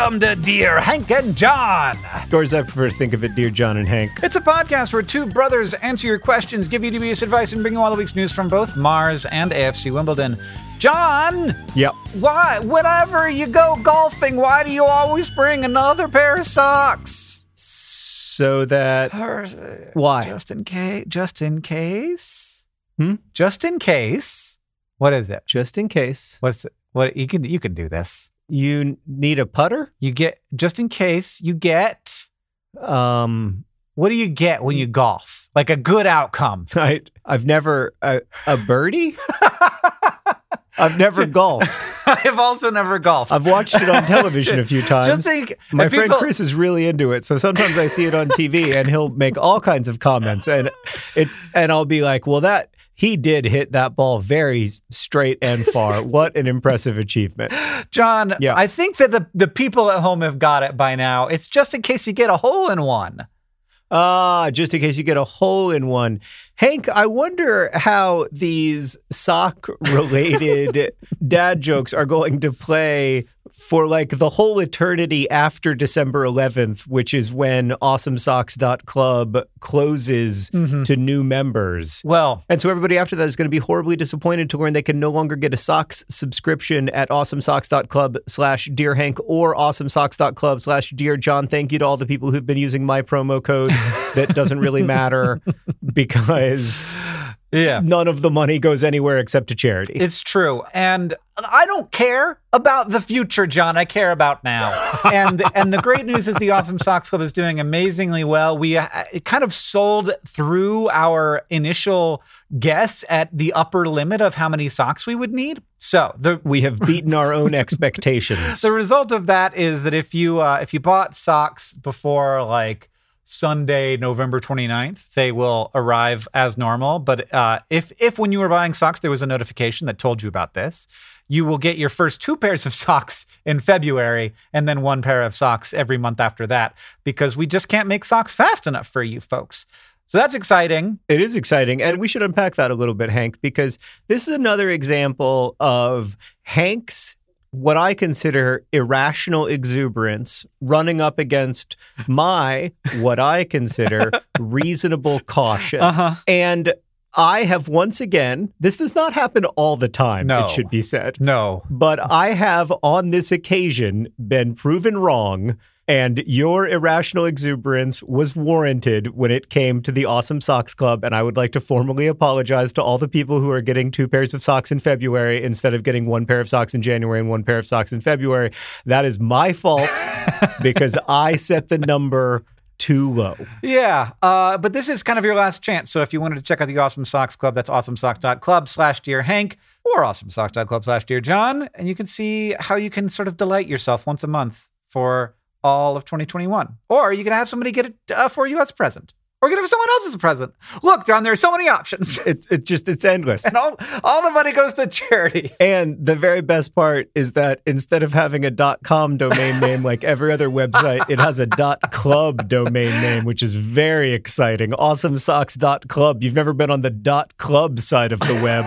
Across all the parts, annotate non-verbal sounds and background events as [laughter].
Welcome to Dear Hank and John. Or as I prefer to think of it, Dear John and Hank. It's a podcast where two brothers answer your questions, give you dubious advice, and bring you all the week's news from both Mars and AFC Wimbledon. John, Yep. why, whenever you go golfing, why do you always bring another pair of socks? So that Or, uh, Why? Just in case. Just in case. Hmm? Just in case. What is it? just in case What's it? What you can you can do this. You need a putter, You get just in case you get um, What do you get when you golf? Like a good outcome. [laughs] I I've never a, a birdie. [laughs] I've never [laughs] golfed. I've also never golfed. I've watched it on television a few times. Just think, My friend people- Chris is really into it, so sometimes I see it on TV and he'll make all kinds of comments, and it's and I'll be like, "Well, that he did hit that ball very straight and far. [laughs] What an impressive achievement!" John, Yeah. I think that the, the people at home have got it by now. It's just in case you get a hole in one. Ah, just in case you get a hole in one. Hank, I wonder how these sock related [laughs] dad jokes are going to play for like the whole eternity after December 11th, which is when awesomesocks.club closes mm-hmm. to new members. Well, And so everybody after that is going to be horribly disappointed to learn they can no longer get a socks subscription at awesomesocks.club slash dear Hank or awesomesocks.club slash dear John. Thank you to all the people who've been using my promo code that doesn't really matter [laughs] because yeah. none of the money goes anywhere except to charity. It's true. And I don't care about the future, John. I care about now. [laughs] and and the great news is the Awesome Socks Club is doing amazingly well. We uh, kind of sold through our initial guess at the upper limit of how many socks we would need. So the we have beaten our own expectations. [laughs] the result of that is that if you uh, if you bought socks before like Sunday, November 29th, they will arrive as normal. But uh, if if when you were buying socks there was a notification that told you about this, you will get your first two [laughs] pairs of socks in February and then one pair of socks every month after that because we just can't make socks fast enough for you folks. So that's exciting. It is exciting. And we should unpack that a little bit, Hank, because this is another example of Hank's what I consider irrational exuberance running up against my what I consider [laughs] reasonable caution. Uh-huh. And I have once again, this does not happen all the time, No. it should be said. No. But I have on this occasion been proven wrong. And your irrational exuberance was warranted when it came to the Awesome Socks Club. And I would like to formally apologize to all the people who are getting two pairs of socks in February instead of getting one pair of socks in January and one pair of socks in February. That is my fault [laughs] because I set the number too low. Yeah, uh, but this is kind of your last chance. So if you wanted to check out the Awesome Socks Club, that's awesomesocks.club slash dear Hank or awesomesocks.club slash dear John. And you can see how you can sort of delight yourself once a month for all of 2021. Or you can have somebody get it uh, for you as a present. or get it for someone else as a present. Look, John, there are so many options. [laughs] It's it's just it's endless. And all, all the money goes to charity. [laughs] And the very best part is that instead of having a dot .com domain name like every other website, it has a dot .club domain name, which is very exciting. AwesomeSocks.club. You've never been on the dot .club side of the web.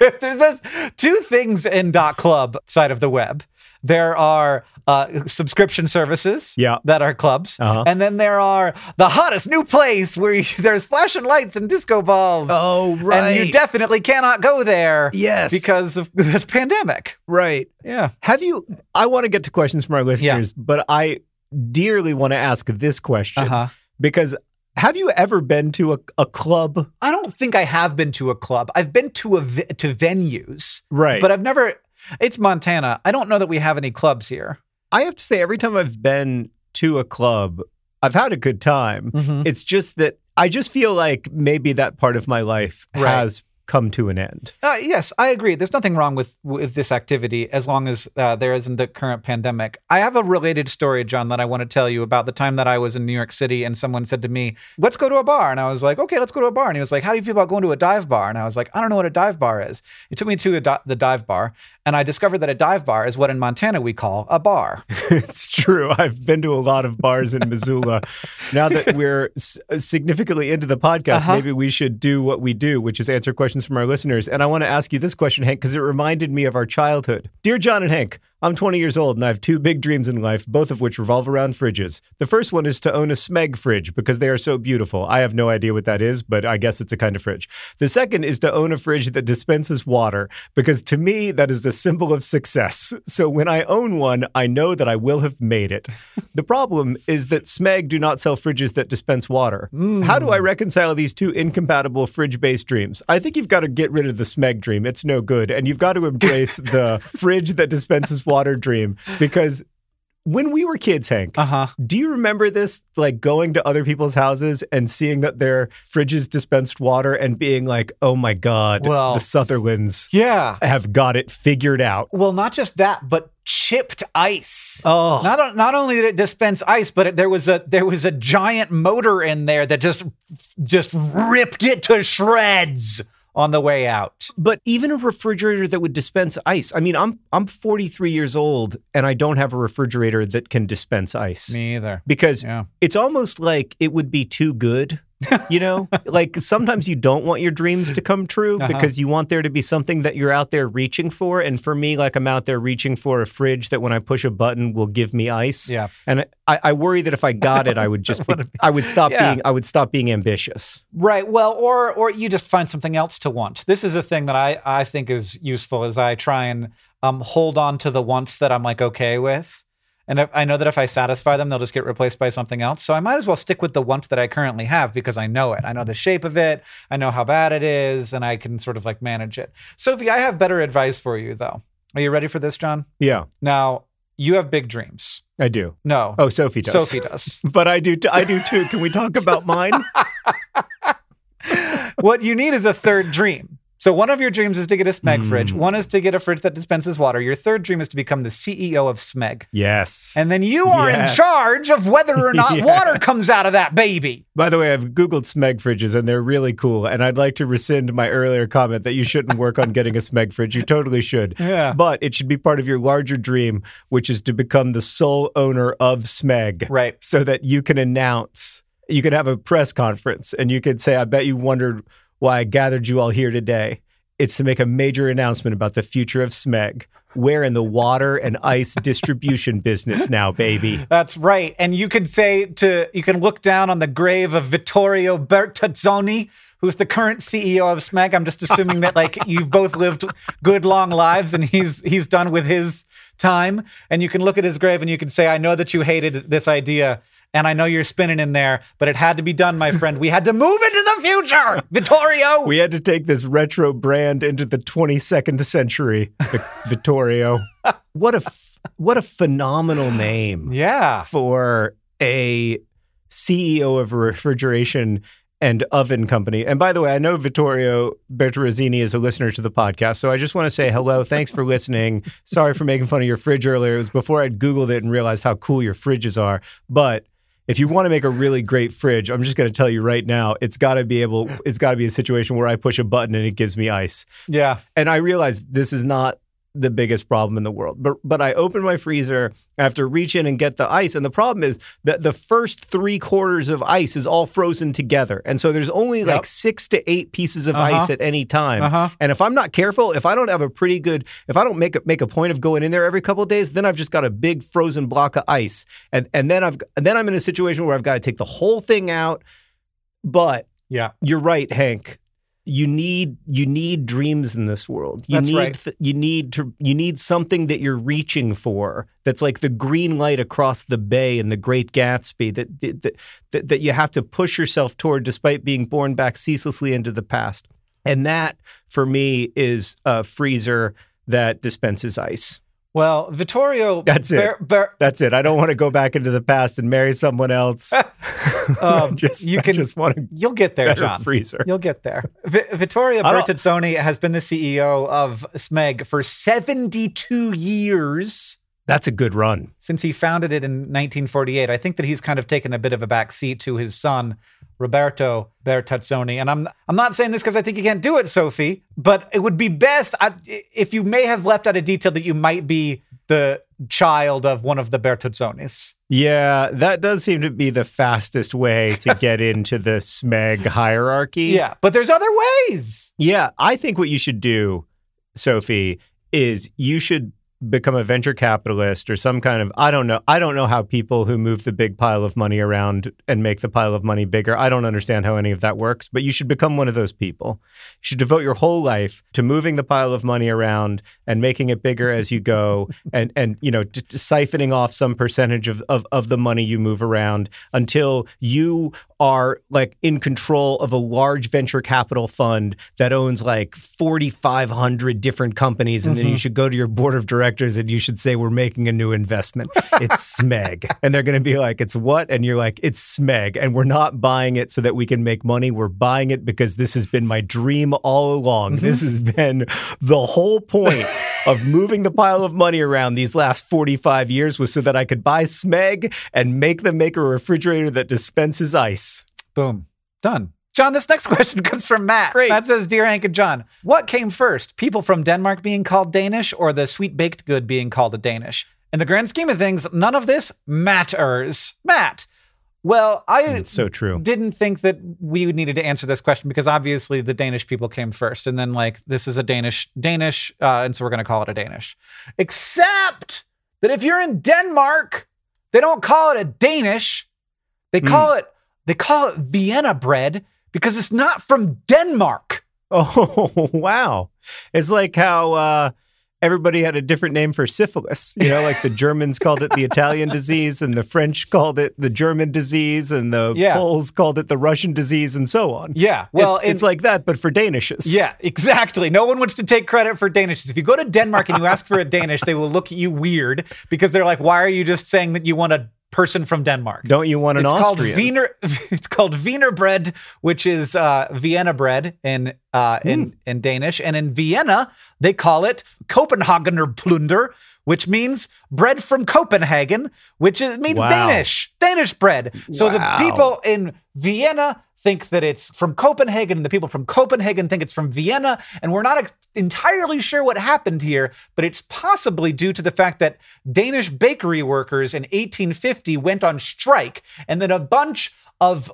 [laughs] There's this two things in dot .club side of the web. There are uh, subscription services Yeah. that are clubs, Uh-huh. and then there are the hottest new place where you, [laughs] there's flashing lights and disco balls. Oh, right. And you definitely cannot go there. Yes. because of [laughs] the pandemic. right. Yeah. Have you? I want to get to questions from our listeners, but I dearly want to ask this question Uh huh. because have you ever been to a, a club? I don't think I have been to a club. I've been to a to venues, Right. but I've never. It's Montana. I don't know that we have any clubs here. I have to say, every time I've been to a club, I've had a good time. Mm-hmm. It's just that I just feel like maybe that part of my life Right. has come to an end. Uh, yes, I agree. There's nothing wrong with with this activity as long as uh, there isn't a current pandemic. I have a related story, John, that I want to tell you about the time that I was in New York City and someone said to me, "Let's go to a bar," and I was like, "Okay, let's go to a bar." And he was like, "How do you feel about going to a dive bar?" And I was like, "I don't know what a dive bar is." He took me to a di- the dive bar, and I discovered that a dive bar is what in Montana we call a bar. [laughs] it's true. I've been to a lot of bars in Missoula. now that we're s- significantly into the podcast, Uh-huh. maybe we should do what we do, which is answer questions from our listeners. And I want to ask you this question, Hank, because it reminded me of our childhood. Dear John and Hank, I'm 20 years old and I have two big dreams in life, both of which revolve around fridges. The first one is to own a Smeg fridge because they are so beautiful. I have no idea what that is, but I guess it's a kind of fridge. The second is to own a fridge that dispenses water because to me, that is a symbol of success. So when I own one, I know that I will have made it. The problem is that Smeg do not sell fridges that dispense water. How do I hmm. reconcile these two incompatible fridge based dreams? I think you've got to get rid of the Smeg dream. It's no good. And you've got to embrace the [laughs] fridge that dispenses water dream because when we were kids, Hank, Uh huh. do you remember this? Like going to other people's houses and seeing that their fridges dispensed water and being like, oh my God, Well- the Sutherlands Yeah. have got it figured out. Well, not just that, but chipped ice. Oh, Not not only did it dispense ice, but it, there was a there was a giant motor in there that just just ripped it to shreds on the way out. but even a refrigerator that would dispense ice. I mean, I'm I'm 43 years old and I don't have a refrigerator that can dispense ice Me either. because Yeah. it's almost like it would be too good. [laughs] You know, like sometimes you don't want your dreams to come true Uh-huh. because you want there to be something that you're out there reaching for. And for me, like I'm out there reaching for a fridge that when I push a button will give me ice. Yeah. And I, I worry that if I got it, I would just [laughs] be, I would stop Yeah. being I would stop being ambitious. Right. Well, or or you just find something else to want. This is a thing that I I think is useful as I try and um hold on to the wants that I'm like okay with. And I know that if I satisfy them, they'll just get replaced by something else. So I might as well stick with the want that I currently have because I know it. I know the shape of it. I know how bad it is, and I can sort of like manage it. Sophie, I have better advice for you, though. Are you ready for this, John? Yeah, Now, you have big dreams. I do. No. Oh, Sophie does. Sophie does. [laughs] But I do. T- I do too. Can we talk about mine? [laughs] what you need is a third dream. So one of your dreams is to get a Smeg Hmm. fridge. One is to get a fridge that dispenses water. Your third dream is to become the CEO of Smeg. yes. And then you are Yes. in charge of whether or not [laughs] Yes. water comes out of that baby. By the way, I've Googled Smeg fridges and they're really cool. And I'd like to rescind my earlier comment that you shouldn't work on getting a Smeg fridge. You totally should. Yeah. But it should be part of your larger dream, which is to become the sole owner of Smeg. Right. So that you can announce, you can have a press conference and you could say, I bet you wondered why I gathered you all here today. It's to make a major announcement about the future of Smeg. We're in the water and ice distribution [laughs] business now, baby. That's right. And you can say to you can look down on the grave of Vittorio Bertazzoni, who's the current CEO of Smeg. I'm just assuming that like [laughs] you've both lived good long lives and he's he's done with his time. And you can look at his grave and you can say, I know that you hated this idea. And I know you're spinning in there, but it had to be done, my friend. We had to move into the future, [laughs] Vittorio. We had to take this retro brand into the 22nd century, [laughs] Vittorio. What a f- what a phenomenal name yeah. for a CEO of a refrigeration and oven company. And by the way, I know Vittorio Bertarazzini is a listener to the podcast, so I just want to say hello. Thanks for listening. Sorry for making fun of your fridge earlier. It was before I'd Googled it and realized how cool your fridges are. But if you want to make a really great fridge, I'm just going to tell you right now, it's got to be able, it's got to be a situation where I push a button and it gives me ice. Yeah. And I realize this is not the biggest problem in the world. But but I open my freezer, I have to reach in and get the ice. And the problem is that the first three quarters of ice is all frozen together. And so there's only like six to eight pieces of Uh-huh. ice at any time. Uh-huh. And if I'm not careful, if I don't have a pretty good, if I don't make a, make a point of going in there every couple of days, then I've just got a big frozen block of ice. And and then I've and then I'm in a situation where I've got to take the whole thing out. But Yeah. you're right, Hank. You need you need dreams in this world. You That's need right. th- you need to you need something that you're reaching for. That's like the green light across the bay in the Great Gatsby. That that that, that you have to push yourself toward, despite being born back ceaselessly into the past. And that, for me, is a freezer that dispenses ice. Well, Vittorio. That's it. That's it. I don't want to go back into the past and marry someone else. [laughs] Um, [laughs] just, you I can- just want a You'll get there, John. freezer. You'll get there. Vi- Vittorio I Bertazzoni has been the CEO of Smeg for 72 years That's a good run. since he founded it in 1948. I think that he's kind of taken a bit of a back seat to his son, Roberto Bertazzoni. And I'm I'm not saying this because I think you can't do it, Sophie, but it would be best I, if you may have left out a detail that you might be the child of one of the Bertazzonis. Yeah, that does seem to be the fastest way to [laughs] get into the SMEG hierarchy. Yeah, but there's other ways. Yeah, I think what you should do, Sophie, is you should become a venture capitalist or some kind of I don't know. I don't know how people who move the big pile of money around and make the pile of money bigger. I don't understand how any of that works, but you should become one of those people. You should devote your whole life to moving the pile of money around and making it bigger as you go [laughs] and and you know siphoning off some percentage of, of of the money you move around until you are like in control of a large venture capital fund that owns like 4500 different companies and then you mm-hmm. should go to your board of directors and you should say we're making a new investment. It's [laughs] smeg. And they're going to be like it's what? And you're like it's smeg. And we're not buying it so that we can make money. We're buying it because this has been my dream all along. Mm-hmm. This has been the whole point of moving the pile of money around these last 45 years was so that I could buy smeg and make them make a refrigerator that dispenses ice Boom. Done. John, this next [laughs] question comes from Matt. Great. Matt says, Dear Hank and John, what came first? People from Denmark being called Danish or the sweet baked good being called a Danish? In the grand scheme of things, none of this matters. Matt. Well, I it's so true didn't think that we needed to answer this question because obviously the Danish people came first, and then like this is a Danish Danish, uh, and so we're going to call it a Danish. Except that if you're in Denmark, they don't call it a Danish. They call it they call it Vienna bread because it's not from Denmark. [laughs] Oh, wow. It's like how uh, everybody had a different name for syphilis. You know, like the Germans called it the Italian disease, and the French called it the German disease, and the Yeah. Poles called it the Russian disease, and so on. Yeah, well, it's, in- it's like that, but for Danishes. Yeah, exactly. No one wants to take credit for Danishes. If you go to Denmark and you ask for a Danish, they will look at you weird because they're like, "Why are you just saying that you want a person from Denmark?" Don't you want an it's called Wiener. [laughs] It's called Wiener bread, which is uh, Vienna bread in uh, Hmm. in in Danish, and in Vienna they call it Copenhagener plunder, which means bread from Copenhagen, which is, means Wow. Danish, Danish bread. So the people in Vienna think that it's from Copenhagen, and the people from Copenhagen think it's from Vienna, and we're not entirely sure what happened here, but it's possibly due to the fact that Danish bakery workers in 1850 went on strike, and then a bunch of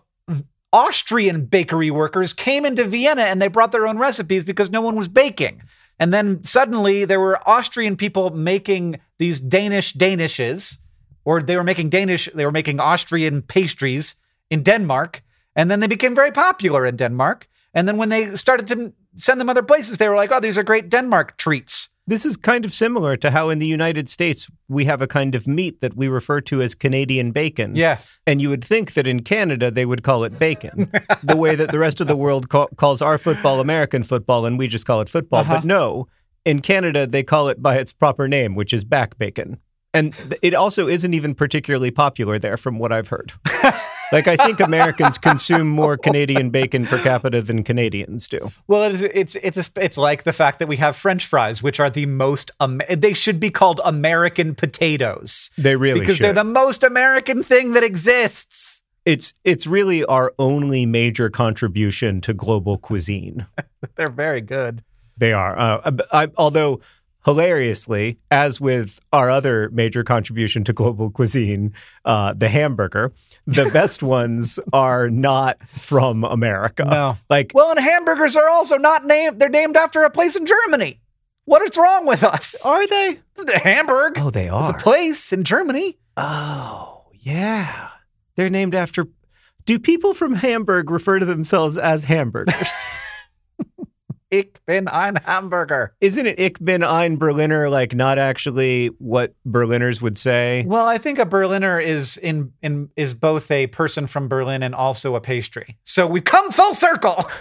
Austrian bakery workers came into Vienna and they brought their own recipes because no one was baking. And then suddenly there were Austrian people making these Danish Danishes, or they were making Danish, they were making Austrian pastries in Denmark. And then they became very popular in Denmark. And then when they started to send them other places, they were like, oh, these are great Denmark treats. This is kind of similar to how in the United States we have a kind of meat that we refer to as Canadian bacon. Yes. And you would think that in Canada they would call it bacon, [laughs] the way that the rest of the world ca- calls our football American football, and we just call it football. Uh-huh. But no, in Canada they call it by its proper name, which is back bacon. And it also isn't even particularly popular there, from what I've heard. [laughs] like, I think Americans consume more Canadian bacon per capita than Canadians do. Well, it's it's it's a, it's like the fact that we have French fries, which are the most Am- they should be called American potatoes They really because should. they're the most American thing that exists. it's it's really our only major contribution to global cuisine. [laughs] They're very good. They are. Uh, I, although hilariously, as with our other major contribution to global cuisine, uh, the hamburger, the [laughs] best ones are not from America. No. Like Well, and hamburgers are also not named. They're named after a place in Germany. What is wrong with us? are they? The [laughs] Hamburg Oh, they are. a place in Germany. Oh, yeah. They're named after. Do people from Hamburg refer to themselves as hamburgers? [laughs] Ich bin ein Hamburger. Isn't it Ich bin ein Berliner like not actually what Berliners would say? Well, I think a Berliner is in in is both a person from Berlin and also a pastry. So we've come full circle. [laughs]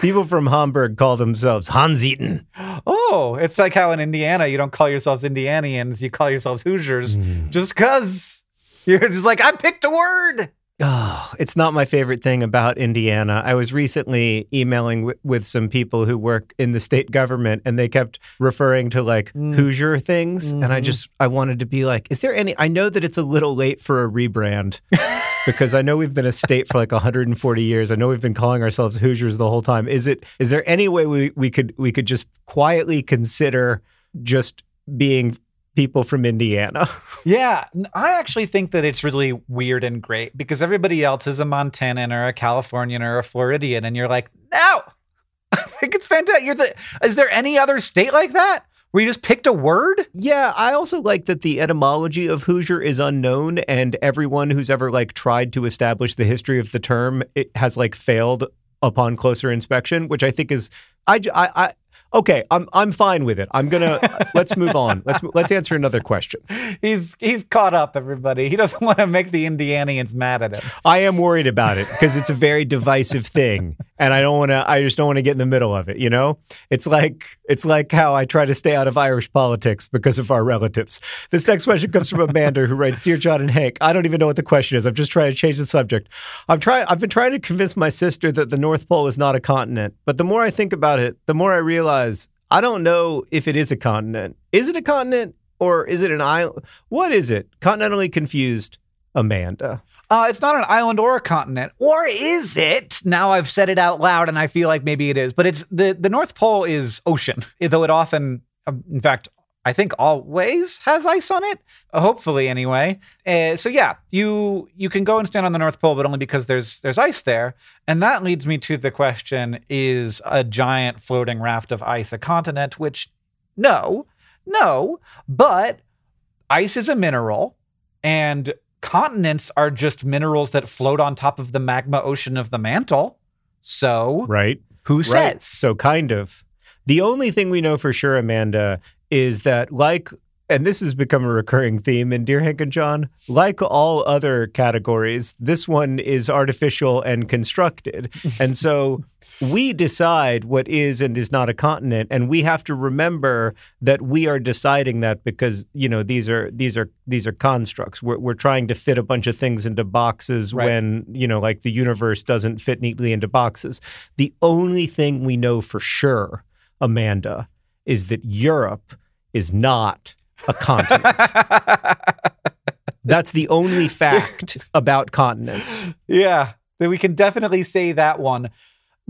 People from Hamburg call themselves Hanseaten. Oh, it's like how in Indiana you don't call yourselves Indianians, you call yourselves Hoosiers Hmm. just because you're just like I picked a word. Oh, it's not my favorite thing about Indiana. I was recently emailing w- with some people who work in the state government and they kept referring to like Mm. Hoosier things. And I Mhm. just, I wanted to be like, is there any, I know that it's a little late for a rebrand [laughs] because I know we've been a state for like 140 years. I know we've been calling ourselves Hoosiers the whole time. Is it, is there any way we, we could, we could just quietly consider just being people from Indiana? [laughs] Yeah, I actually think that it's really weird and great because everybody else is a Montanan or a Californian or a Floridian, and you're like, no, [laughs] I think it's fantastic. You're the. Is there any other state like that where you just picked a word? Yeah, I also like that the etymology of Hoosier is unknown, and everyone who's ever like tried to establish the history of the term it has like failed upon closer inspection, which I think is I j- I, I okay, I'm I'm fine with it. I'm gonna [laughs] let's move on. Let's let's answer another question. He's he's caught up. Everybody, he doesn't want to make the Indianians mad at him. I am worried about it because it's a very divisive thing, and I don't want to. I just don't want to get in the middle of it. You know, it's like it's like how I try to stay out of Irish politics because of our relatives. This next question comes from Amanda, who writes, "Dear John and Hank, I don't even know what the question is. I'm just trying to change the subject. I'm trying. I've been trying to convince my sister that the North Pole is not a continent, but the more I think about it, the more I realize I don't know if it is a continent. Is it a continent or is it an island? What is it? Continentally confused." Amanda. Uh, it's not an island or a continent, or is it? Now I've said it out loud, and I feel like maybe it is. But it's the the North Pole is ocean, though it often, um, in fact, I think always has ice on it. Uh, hopefully, anyway. Uh, so yeah, you you can go and stand on the North Pole, but only because there's there's ice there. And that leads me to the question: Is a giant floating raft of ice a continent? Which, no, no, but ice is a mineral, and continents are just minerals that float on top of the magma ocean of the mantle. So Right. who Right. says? So kind of. The only thing we know for sure, Amanda, is that like and this has become a recurring theme in Dear Hank and John, like all other categories, this one is artificial and constructed. [laughs] and so we decide what is and is not a continent and we have to remember that we are deciding that because you know these are these are these are constructs we're, we're trying to fit a bunch of things into boxes Right. when you know like the universe doesn't fit neatly into boxes the only thing we know for sure amanda is that europe is not a continent [laughs] that's the only fact about continents yeah, we can definitely say that one.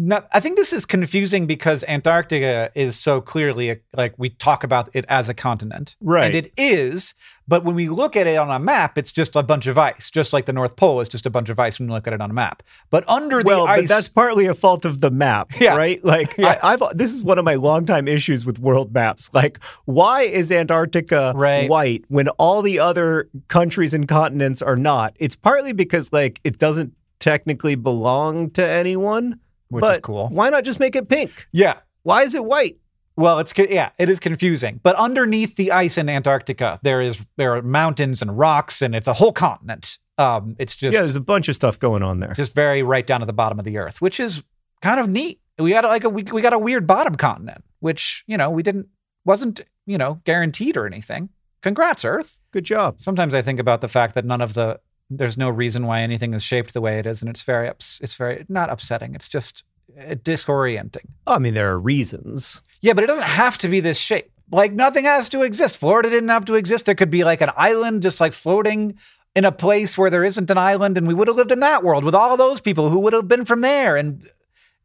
No, I think this is confusing because Antarctica is so clearly a, like we talk about it as a continent, Right. And it is, but when we look at it on a map, it's just a bunch of ice, just like the North Pole is just a bunch of ice when you look at it on a map. But under well, the ice, that's partly a fault of the map, Yeah. right? Like, Yeah. I, I've this is one of my longtime issues with world maps. Like, why is Antarctica Right. white when all the other countries and continents are not? It's partly because like it doesn't technically belong to anyone. Which but is cool. Why not just make it pink? Yeah, Why is it white? Well, it's yeah, it is confusing. But underneath the ice in Antarctica, there is there are mountains and rocks, and it's a whole continent. Um, it's just yeah, there's a bunch of stuff going on there. just very right down at the bottom of the earth, which is kind of neat. We got like a we, we got a weird bottom continent. which, you know, we didn't, wasn't, you know, guaranteed or anything. Congrats, Earth. Good job. Sometimes I think about the fact that none of the, there's no reason why anything is shaped the way it is. And it's very, ups, it's very, not upsetting. It's just uh, disorienting. I mean, there are reasons. Yeah, but it doesn't have to be this shape. Like nothing has to exist. Florida didn't have to exist. There could be like an island just like floating in a place where there isn't an island, and we would have lived in that world with all of those people who would have been from there, and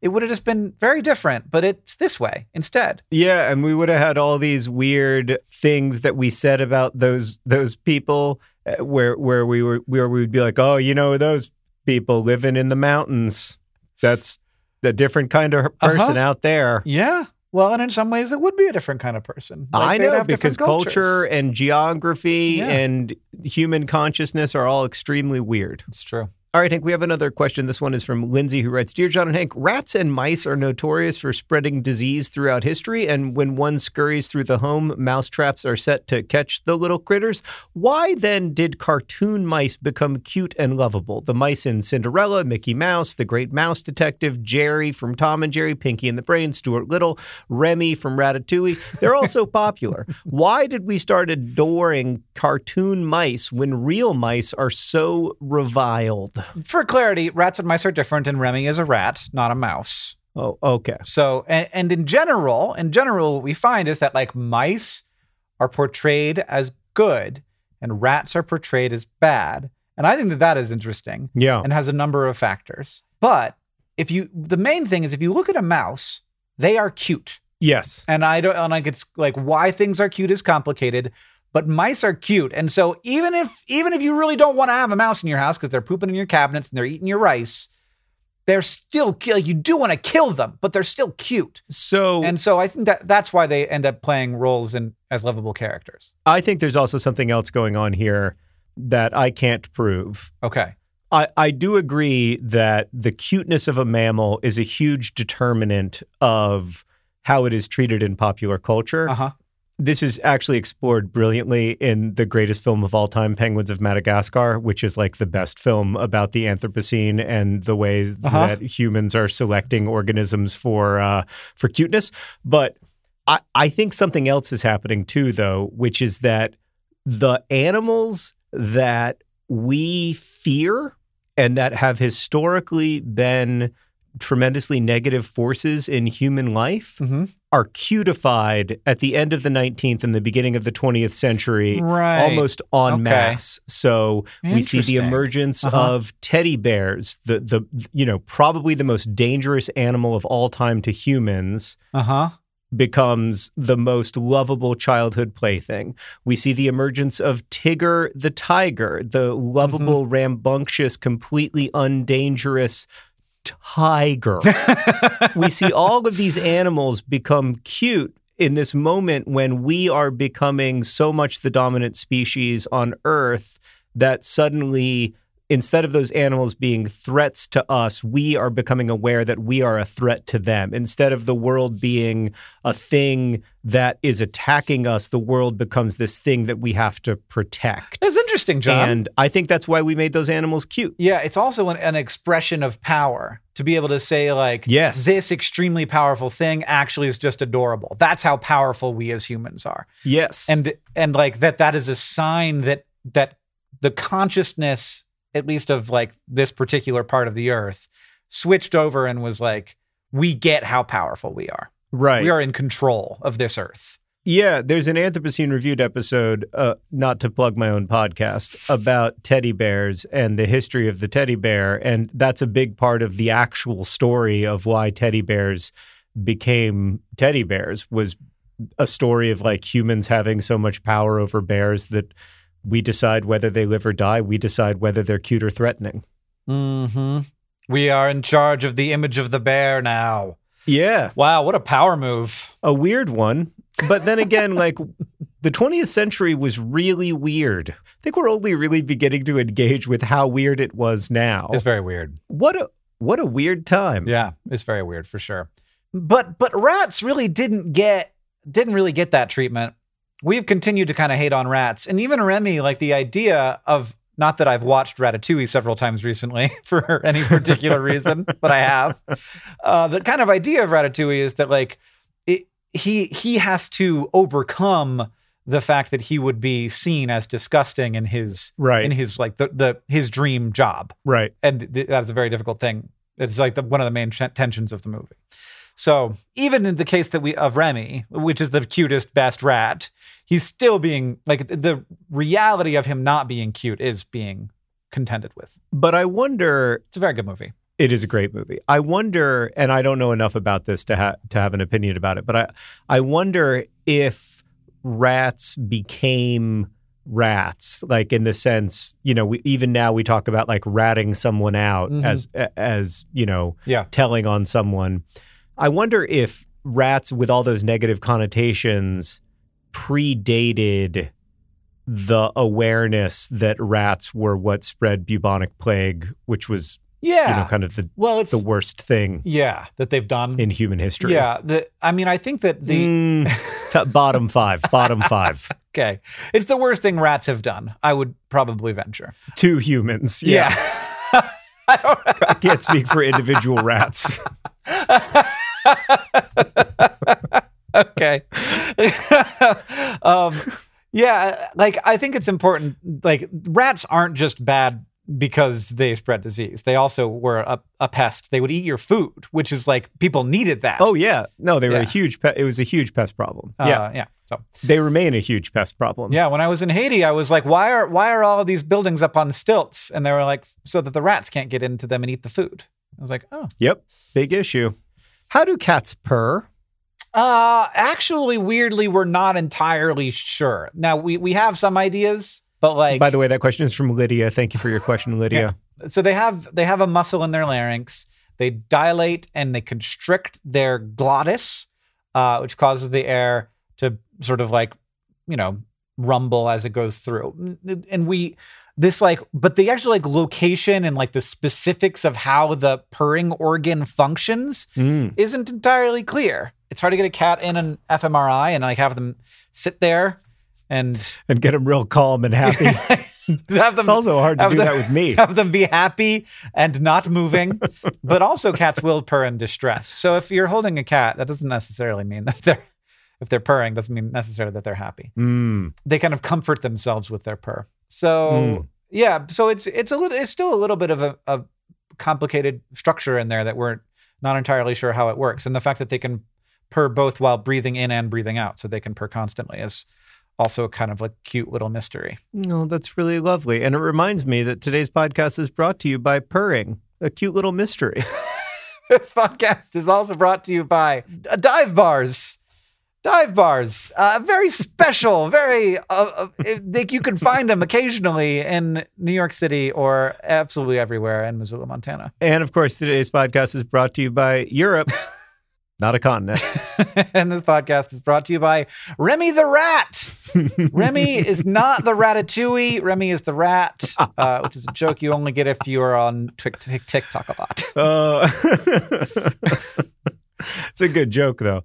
it would have just been very different. But it's this way instead. Yeah, and we would have had all these weird things that we said about those those people, where where we were where we would be like, oh, you know, those people living in the mountains. That's a different kind of person Uh-huh. out there. Yeah. Well, and in some ways, it would be a different kind of person. Like, I know because culture and geography Yeah. and human consciousness are all extremely weird. It's true. All right, Hank, we have another question. This one is from Lindsay, who writes Dear John and Hank, rats and mice are notorious for spreading disease throughout history. And when one scurries through the home, mouse traps are set to catch the little critters. Why then did cartoon mice become cute and lovable? The mice in Cinderella, Mickey Mouse, The Great Mouse Detective, Jerry from Tom and Jerry, Pinky and the Brain, Stuart Little, Remy from Ratatouille. They're all so [laughs] popular. Why did we start adoring cartoon mice when real mice are so reviled? For clarity, rats and mice are different, and Remy is a rat, not a mouse. Oh, okay. So, and, and in general, in general, what we find is that like mice are portrayed as good and rats are portrayed as bad. And I think that that is interesting Yeah. and has a number of factors. But if you, the main thing is if you look at a mouse, they are cute. Yes. And I don't, and like it's like why things are cute is complicated, but mice are cute. And so even if, even if you really don't want to have a mouse in your house because they're pooping in your cabinets and they're eating your rice, they're still you do want to kill them, but they're still cute. So And so I think that that's why they end up playing roles in as lovable characters. I think there's also something else going on here that I can't prove. Okay. I, I do agree that the cuteness of a mammal is a huge determinant of how it is treated in popular culture. Uh huh. This is actually explored brilliantly in the greatest film of all time, Penguins of Madagascar, which is like the best film about the Anthropocene and the ways Uh-huh. that humans are selecting organisms for uh, for cuteness. But I, I think something else is happening too, though, which is that the animals that we fear and that have historically been tremendously negative forces in human life Mm-hmm. are cutified at the end of the 19th and the beginning of the 20th century Right. almost en Okay. masse so we see the emergence Uh-huh. of teddy bears the the you know probably the most dangerous animal of all time to humans Uh huh. becomes the most lovable childhood plaything. We see the emergence of Tigger the tiger, the lovable, rambunctious, completely undangerous tiger. [laughs] we see all of these animals become cute in this moment when we are becoming so much the dominant species on Earth that suddenly. Instead of those animals being threats to us, we are becoming aware that we are a threat to them. Instead of the world being a thing that is attacking us, the world becomes this thing that we have to protect. That's interesting, John. And I think that's why we made those animals cute. Yeah, it's also an, an expression of power to be able to say, like, Yes. this extremely powerful thing actually is just adorable. That's how powerful we as humans are. Yes. And and like that that is a sign that that the consciousness, at least of like this particular part of the earth, switched over and was like, we get how powerful we are. right. We are in control of this earth. Yeah, there's an Anthropocene Reviewed episode, uh, not to plug my own podcast, about teddy bears and the history of the teddy bear. And that's a big part of the actual story of why teddy bears became teddy bears was a story of like humans having so much power over bears that we decide whether they live or die. We decide whether they're cute or threatening. Mm-hmm. We are in charge of the image of the bear now. Yeah. Wow, what a power move. a weird one. But then again, [laughs] like the 20th century was really weird. I think we're only really beginning to engage with how weird it was now. It's very weird. What a what a weird time. Yeah, it's very weird for sure. But but rats really didn't get didn't really get that treatment. We've continued to kind of hate on rats, and even Remy, like the idea of not that I've watched Ratatouille several times recently [laughs] for any particular reason, but I have. Uh, the kind of idea of Ratatouille is that like it he he has to overcome the fact that he would be seen as disgusting in his Right. in his like the, the his dream job Right. and th- that is a very difficult thing. It's like the, one of the main ch- tensions of the movie. So even in the case that we of Remy, which is the cutest, best rat, he's still being like the reality of him not being cute is being contended with. But I wonder It's a very good movie. It is a great movie. I wonder, and I don't know enough about this to ha- to have an opinion about it, but I I wonder if rats became rats, like in the sense, you know, we, even now we talk about like ratting someone out Mhm. as as you know, Yeah. telling on someone. I wonder if rats with all those negative connotations predated the awareness that rats were what spread bubonic plague, which was Yeah. you know kind of the well, it's the worst thing yeah that they've done. in human history. yeah. The I mean, I think that the Mm, t- bottom five, bottom five [laughs] okay, it's the worst thing rats have done. I would probably venture. to humans. Yeah. [laughs] I don't I can't speak for individual rats. [laughs] [laughs] okay. [laughs] um, yeah, like I think it's important. Like rats aren't just bad because they spread disease. They also were a, a pest. They would eat your food, which is like people needed that. Oh yeah, no, they were a huge. Pe- it was a huge pest problem. Uh, yeah, yeah. So they remain a huge pest problem. yeah, when I was in Haiti, I was like, why are why are all of these buildings up on stilts? And they were like, so that the rats can't get into them and eat the food. I was like, oh. Yep. Big issue. How do cats purr? Uh actually, weirdly, we're not entirely sure. Now we we have some ideas, but like By the way, that question is from Lydia. Thank you for your question, [laughs] Lydia. so they have they have a muscle in their larynx. They dilate and they constrict their glottis, uh, which causes the air to sort of like you know rumble as it goes through. And we this like, but the actual like location and like the specifics of how the purring organ functions Mm. isn't entirely clear. It's hard to get a cat in an fMRI and like have them sit there and And get them real calm and happy. [laughs] have them it's also hard to do the- that with me. have them be happy and not moving. but also cats will purr in distress. So if you're holding a cat, that doesn't necessarily mean that they're if they're purring doesn't mean necessarily that they're happy. Mm. They kind of comfort themselves with their purr. So Mm. yeah, so it's it's a little it's still a little bit of a, a complicated structure in there that we're not entirely sure how it works. And the fact that they can purr both while breathing in and breathing out, so they can purr constantly is also kind of a cute little mystery. No, that's really lovely. And it reminds me that today's podcast is brought to you by Purring, a cute little mystery. [laughs] This podcast is also brought to you by uh, Dive Bars. Dive bars, uh, very special, very. Uh, uh, you can find them occasionally in New York City or absolutely everywhere in Missoula, Montana. and of course, today's podcast is brought to you by Europe, [laughs] not a continent. [laughs] and this podcast is brought to you by Remy the Rat. [laughs] Remy is not the Ratatouille. Remy is the rat, uh, which is a joke you only get if you are on Tik- Tik- TikTok a lot. Uh, it's a good joke, though.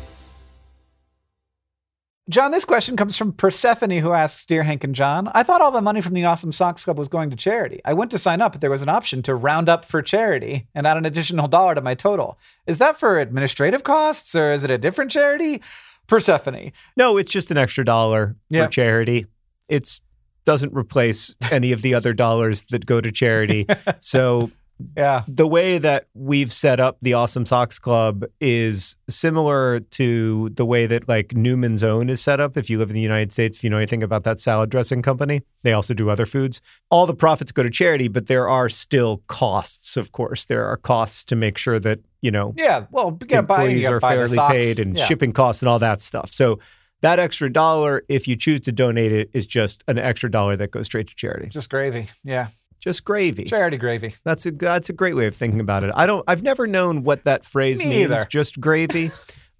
John, this question comes from Persephone, who asks Dear Hank and John, I thought all the money from the Awesome Socks Club was going to charity. I went to sign up, but there was an option to round up for charity and add an additional dollar to my total. Is that for administrative costs or is it a different charity? Persephone. No, it's just an extra dollar Yeah. for charity. It's doesn't replace any of the other dollars that go to charity. [laughs] so Yeah. the way that we've set up the Awesome Socks Club is similar to the way that like Newman's Own is set up. If you live in the United States, if you know anything about that salad dressing company, they also do other foods. All the profits go to charity, but there are still costs, of course. There are costs to make sure that, you know, Yeah. Well, you gotta buy, you employees are fairly paid and Yeah. shipping costs and all that stuff. So that extra dollar, if you choose to donate it, is just an extra dollar that goes straight to charity. Just gravy. Yeah. Just gravy. Charity gravy. That's a that's a great way of thinking about it. I don't I've never known what that phrase Me means, either. just gravy.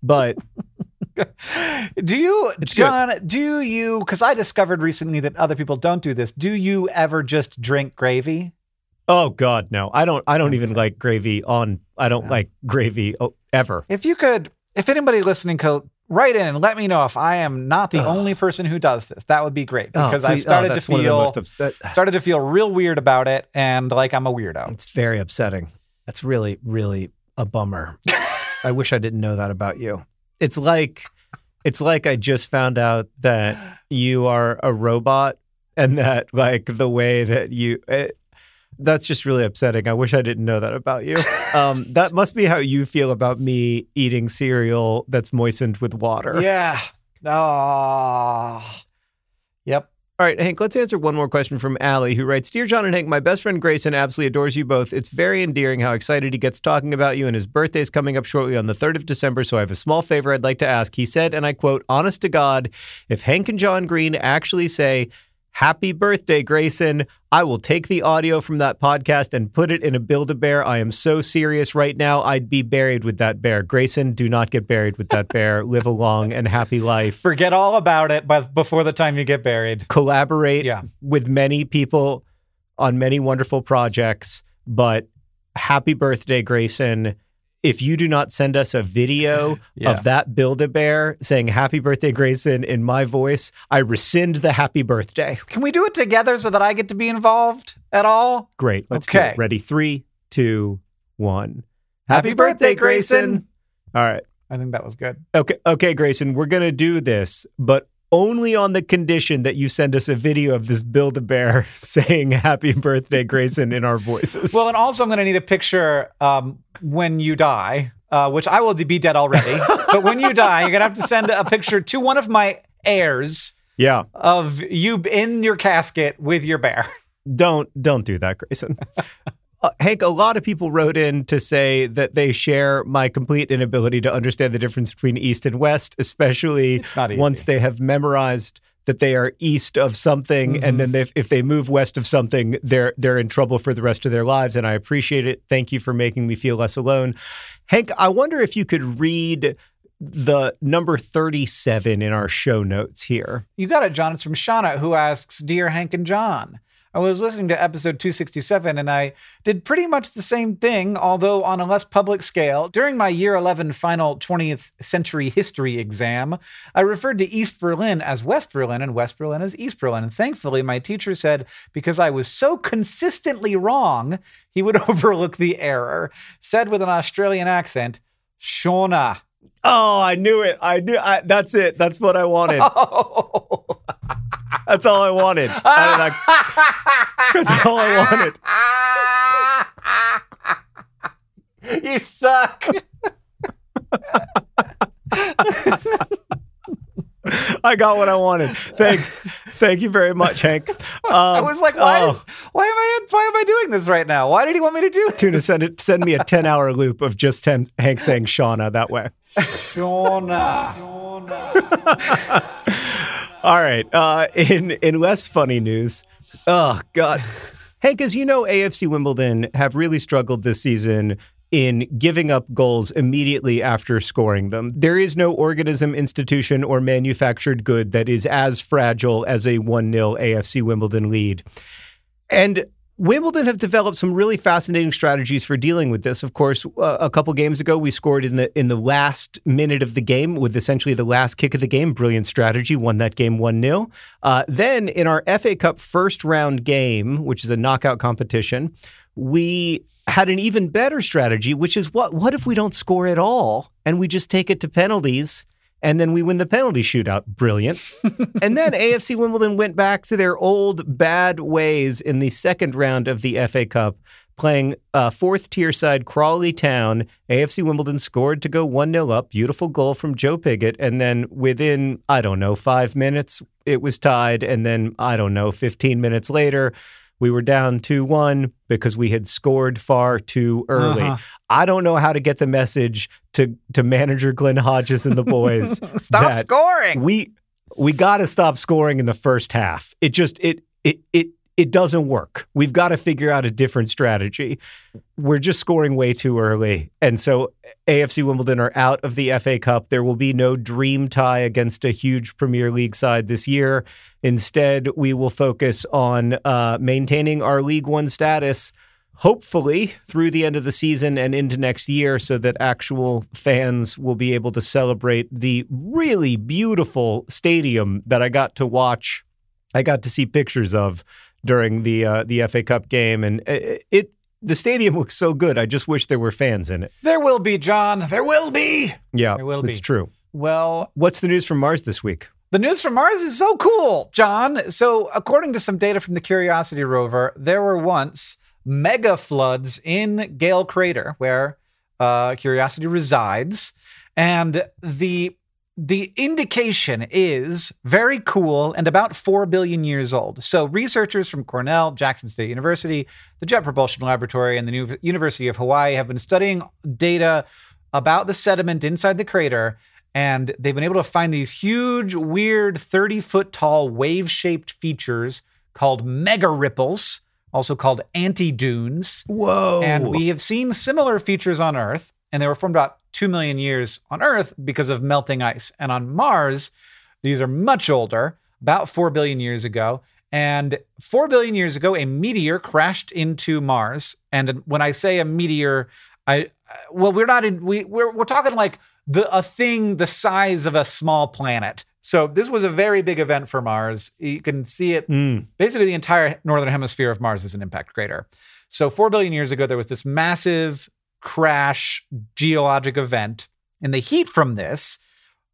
But [laughs] Do you, It's good. John, do you, because I discovered recently that other people don't do this, do you ever just drink gravy? oh god, no. I don't I don't even like gravy on I don't No. like gravy oh, ever. If you could, if anybody listening could write in and let me know if I am not the Ugh. only person who does this, that would be great Oh, because I've oh, started to that's one of the feel most ups- that- started to feel real weird about it and like I'm a weirdo. It's very upsetting. That's really, really a bummer. [laughs] I wish I didn't know that about you. It's like it's like I just found out that you are a robot and that like the way that you it, that's just really upsetting. I wish I didn't know that about you. Um, [laughs] that must be how you feel about me eating cereal that's moistened with water. Yeah. Oh. Yep. All right, Hank, let's answer one more question from Allie, who writes Dear John and Hank, my best friend Grayson absolutely adores you both. It's very endearing how excited he gets talking about you, and his birthday is coming up shortly on the 3rd of December, so I have a small favor I'd like to ask. He said, and I quote, honest to God, if Hank and John Green actually say, Happy birthday, Grayson. I will take the audio from that podcast and put it in a Build a Bear. I am so serious right now. I'd be buried with that bear. Grayson, do not get buried with that bear. [laughs] Live a long and happy life. Forget all about it by, before the time you get buried. collaborate Yeah. with many people on many wonderful projects. But happy birthday, Grayson. If you do not send us a video [laughs] Yeah. of that Build a Bear saying happy birthday, Grayson, in my voice, I rescind the happy birthday. Can we do it together so that I get to be involved at all? Great. Let's do Okay. it. Ready? Three, two, one. Happy birthday, Grayson. All right. I think that was good. Okay, okay, Grayson, we're gonna do this, but only on the condition that you send us a video of this Build a Bear [laughs] saying "Happy Birthday, Grayson" in our voices. Well, and also I'm going to need a picture um, when you die, uh, which I will be dead already. [laughs] but when you die, you're to have to send a picture to one of my heirs yeah, of you in your casket with your bear. [laughs] don't don't do that, Grayson. [laughs] Uh, Hank, a lot of people wrote in to say that they share my complete inability to understand the difference between East and West, especially once they have memorized that they are east of something, Mm-hmm. and then they, if they move west of something, they're they're in trouble for the rest of their lives. And I appreciate it. Thank you for making me feel less alone, Hank. I wonder if you could read the number thirty-seven in our show notes here. You got it, John. It's from Shauna, who asks Dear Hank and John. I was listening to episode 267 and I did pretty much the same thing, although on a less public scale. During my year 11 final 20th century history exam, I referred to East Berlin as West Berlin and West Berlin as East Berlin. And thankfully, my teacher said because I was so consistently wrong, he would [laughs] overlook the error. Said with an Australian accent, Shauna. Oh, I knew it. I knew. I, that's it. That's what I wanted. Oh. [laughs] That's all I wanted. I, [laughs] that's all I wanted. you suck. I got what I wanted. Thanks. Thank you very much, Hank. Um, I was like, why, oh, why am I why am I doing this right now? Why did he want me to do it? Tuna, send it. Send me a ten-hour loop of just ten, Hank saying Shauna that way. [laughs] Shauna. Shauna. [laughs] All right. Uh, in in less funny news, oh god, Hank, as you know, AFC Wimbledon have really struggled this season in giving up goals immediately after scoring them. There is no organism, institution, or manufactured good that is as fragile as a 1 0 AFC Wimbledon lead. And Wimbledon have developed some really fascinating strategies for dealing with this. Of course, uh, a couple games ago, we scored in the in the last minute of the game with essentially the last kick of the game. Brilliant strategy, won that game one 0 uh, Then in our FA Cup first round game, which is a knockout competition, we had an even better strategy, which is what what if we don't score at all and we just take it to penalties and then we win the penalty shootout. Brilliant. [laughs] and then AFC Wimbledon went back to their old bad ways in the second round of the FA Cup, playing uh, fourth tier side Crawley Town. AFC Wimbledon scored to go 1 0 up. Beautiful goal from Joe Pigott. And then within, I don't know, five minutes, it was tied. And then, I don't know, 15 minutes later, we were down 2 1 because we had scored far too early. Uh-huh. I don't know how to get the message to, to manager Glyn Hodges and the boys. [laughs] stop scoring. We we got to stop scoring in the first half. It just it it it it doesn't work. We've got to figure out a different strategy. We're just scoring way too early. And so AFC Wimbledon are out of the FA Cup. There will be no dream tie against a huge Premier League side this year. Instead, we will focus on uh, maintaining our League One status, hopefully through the end of the season and into next year, so that actual fans will be able to celebrate the really beautiful stadium that I got to watch. I got to see pictures of during the uh, the FA Cup game, and it, it the stadium looks so good. I just wish there were fans in it. There will be, John. There will be. Yeah, there will be. It's true. Well, what's the news from Mars this week? The news from Mars is so cool, John. So, according to some data from the Curiosity rover, there were once mega floods in Gale Crater, where uh, Curiosity resides, and the the indication is very cool and about 4 billion years old. So, researchers from Cornell, Jackson State University, the Jet Propulsion Laboratory, and the University of Hawaii have been studying data about the sediment inside the crater. And they've been able to find these huge, weird, 30 foot tall wave shaped features called mega ripples, also called anti dunes. Whoa. And we have seen similar features on Earth and they were formed about 2 million years on Earth because of melting ice. And on Mars, these are much older, about 4 billion years ago. And 4 billion years ago, a meteor crashed into Mars. And when I say a meteor, I uh, well, we're not in we we're we're talking like the a thing the size of a small planet. So this was a very big event for Mars. You can see it mm. basically the entire northern hemisphere of Mars is an impact crater. So 4 billion years ago there was this massive crash geologic event. And the heat from this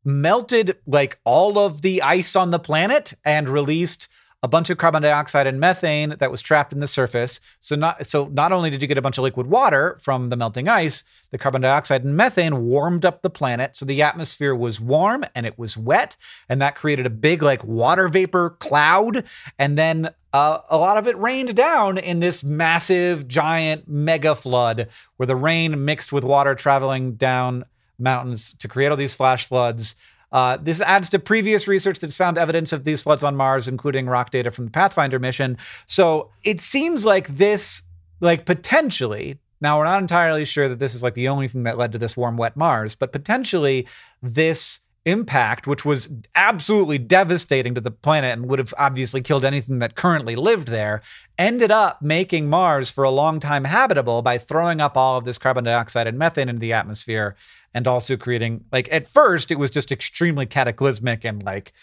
melted like all of the ice on the planet and released a bunch of carbon dioxide and methane that was trapped in the surface. So not so not only did you get a bunch of liquid water from the melting ice, the carbon dioxide and methane warmed up the planet. So the atmosphere was warm and it was wet, and that created a big like water vapor cloud. And then uh, a lot of it rained down in this massive, giant mega flood where the rain mixed with water traveling down mountains to create all these flash floods. Uh, this adds to previous research that's found evidence of these floods on Mars, including rock data from the Pathfinder mission. So it seems like this, like potentially, now we're not entirely sure that this is like the only thing that led to this warm, wet Mars, but potentially this impact, which was absolutely devastating to the planet and would have obviously killed anything that currently lived there, ended up making Mars for a long time habitable by throwing up all of this carbon dioxide and methane into the atmosphere and also creating, like, at first, it was just extremely cataclysmic and like,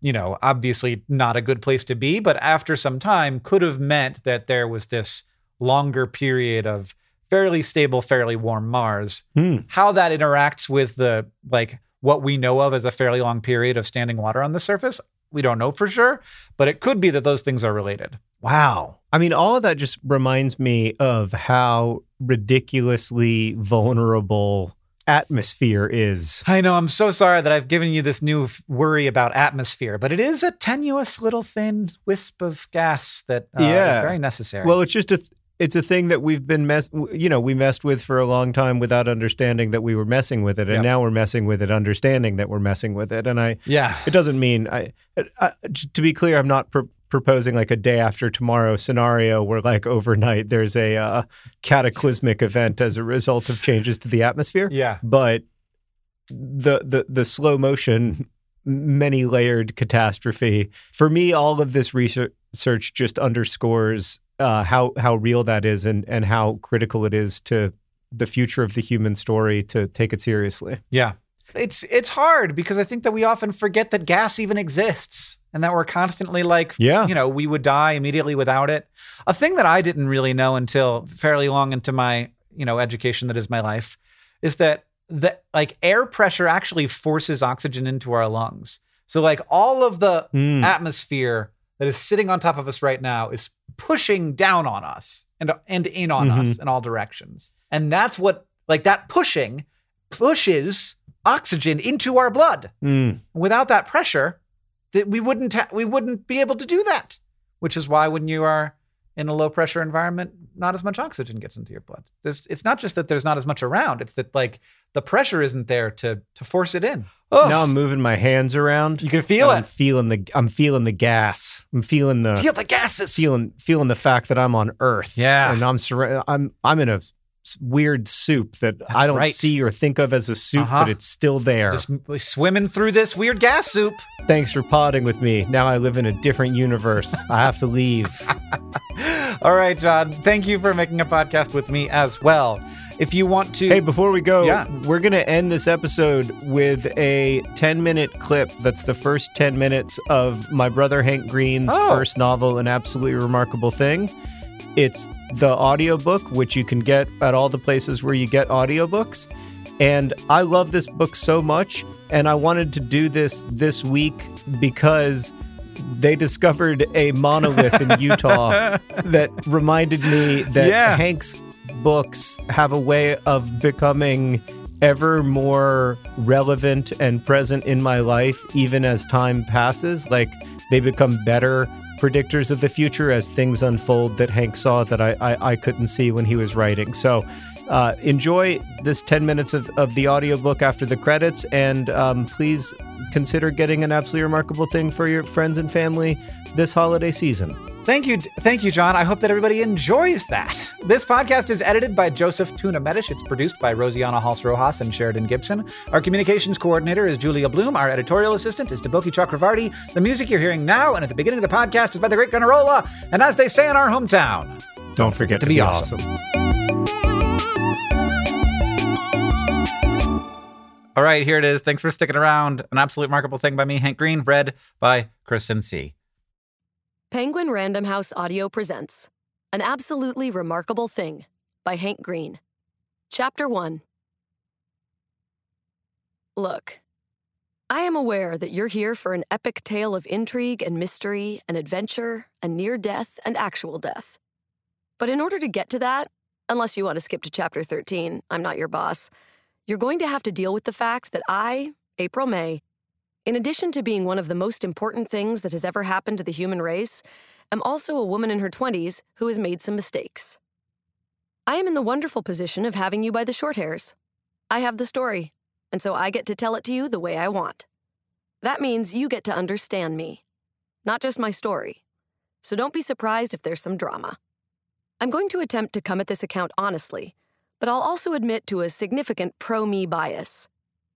you know, obviously not a good place to be, but after some time could have meant that there was this longer period of fairly stable, fairly warm Mars. Hmm. How that interacts with the like what we know of as a fairly long period of standing water on the surface. We don't know for sure, but it could be that those things are related. Wow. I mean, all of that just reminds me of how ridiculously vulnerable atmosphere is. I know. I'm so sorry that I've given you this new worry about atmosphere, but it is a tenuous little thin wisp of gas that uh, yeah. is very necessary. Well, it's just a it's a thing that we've been mess you know we messed with for a long time without understanding that we were messing with it and yep. now we're messing with it understanding that we're messing with it and i yeah it doesn't mean i, I to be clear i'm not pro- proposing like a day after tomorrow scenario where like overnight there's a uh, cataclysmic event as a result of changes to the atmosphere. Yeah. But the the the slow motion many layered catastrophe. For me all of this research just underscores uh, how how real that is and and how critical it is to the future of the human story to take it seriously. Yeah. It's it's hard because I think that we often forget that gas even exists and that we're constantly like Yeah. you know, we would die immediately without it. A thing that I didn't really know until fairly long into my, you know, education that is my life is that that like air pressure actually forces oxygen into our lungs. So like all of the Mm. atmosphere that is sitting on top of us right now is pushing down on us and and in on Mhm. us in all directions. And that's what like that pushing pushes oxygen into our blood. Mm. Without that pressure, that we wouldn't ha- we wouldn't be able to do that. Which is why when you are in a low pressure environment, not as much oxygen gets into your blood. There's, it's not just that there's not as much around; it's that like the pressure isn't there to to force it in. Oh, Now I'm moving my hands around. you can feel I'm it. feeling the I'm feeling the gas. I'm feeling the Feel the gases. feeling feeling the fact that I'm on Earth. Yeah. and I'm surra- I'm I'm in a s- weird soup that I don't right. see or think of as a soup, Uh-huh. but it's still there. just swimming through this weird gas soup. Thanks for potting with me. Now I live in a different universe. I have to leave. [laughs] All right, John. Thank you for making a podcast with me as well. If you want to, Hey, before we go, Yeah. we're going to end this episode with a 10 minute clip that's the first 10 minutes of my brother Hank Green's Oh. first novel, An Absolutely Remarkable Thing. It's the audiobook, which you can get at all the places where you get audiobooks. And I love this book so much. And I wanted to do this this week because they discovered a monolith in [laughs] Utah that reminded me that Yeah. Hank's books have a way of becoming ever more relevant and present in my life, even as time passes. Like they become better predictors of the future as things unfold that Hank saw that I, I, I couldn't see when he was writing. So uh, enjoy this 10 minutes of, of the audiobook after the credits, and um, please consider getting an absolutely remarkable thing for your friends and family this holiday season. Thank you, thank you, John. I hope that everybody enjoys that. This podcast is edited by Joseph Tuna Medish. It's produced by Rosianna Halse Rojas and Sheridan Gibson. Our communications coordinator is Julia Bloom. Our editorial assistant is Deboki Chakravarti. The music you're hearing now and at the beginning of the podcast is by the Great Gunnarolla. And as they say in our hometown, Don't forget to be awesome. all right, here it is. Thanks for sticking around. An absolute remarkable thing by me, Hank Green, read by Kristen Sieh Penguin Random House Audio presents An Absolutely Remarkable Thing by Hank Green. Chapter 1 Look, I am aware that you're here for an epic tale of intrigue and mystery and adventure and near death and actual death. But in order to get to that, unless you want to skip to chapter 13, I'm not your boss, you're going to have to deal with the fact that I, April May, in addition to being one of the most important things that has ever happened to the human race, am also a woman in her 20s who has made some mistakes. I am in the wonderful position of having you by the short hairs. I have the story, and so I get to tell it to you the way I want. That means you get to understand me, not just my story. So don't be surprised if there's some drama. I'm going to attempt to come at this account honestly, but I'll also admit to a significant pro me bias.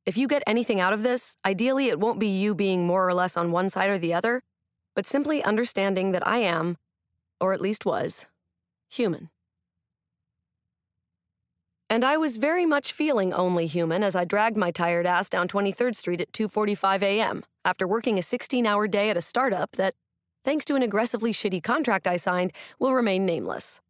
If you get anything out of this, ideally it won't be you being more or less on one side or the other, but simply understanding that I am, or at least was, human. And I was very much feeling only human as I dragged my tired ass down 23rd Street at 2:45 a.m. after working a 16-hour day at a startup that, thanks to an aggressively shitty contract I signed, will remain nameless.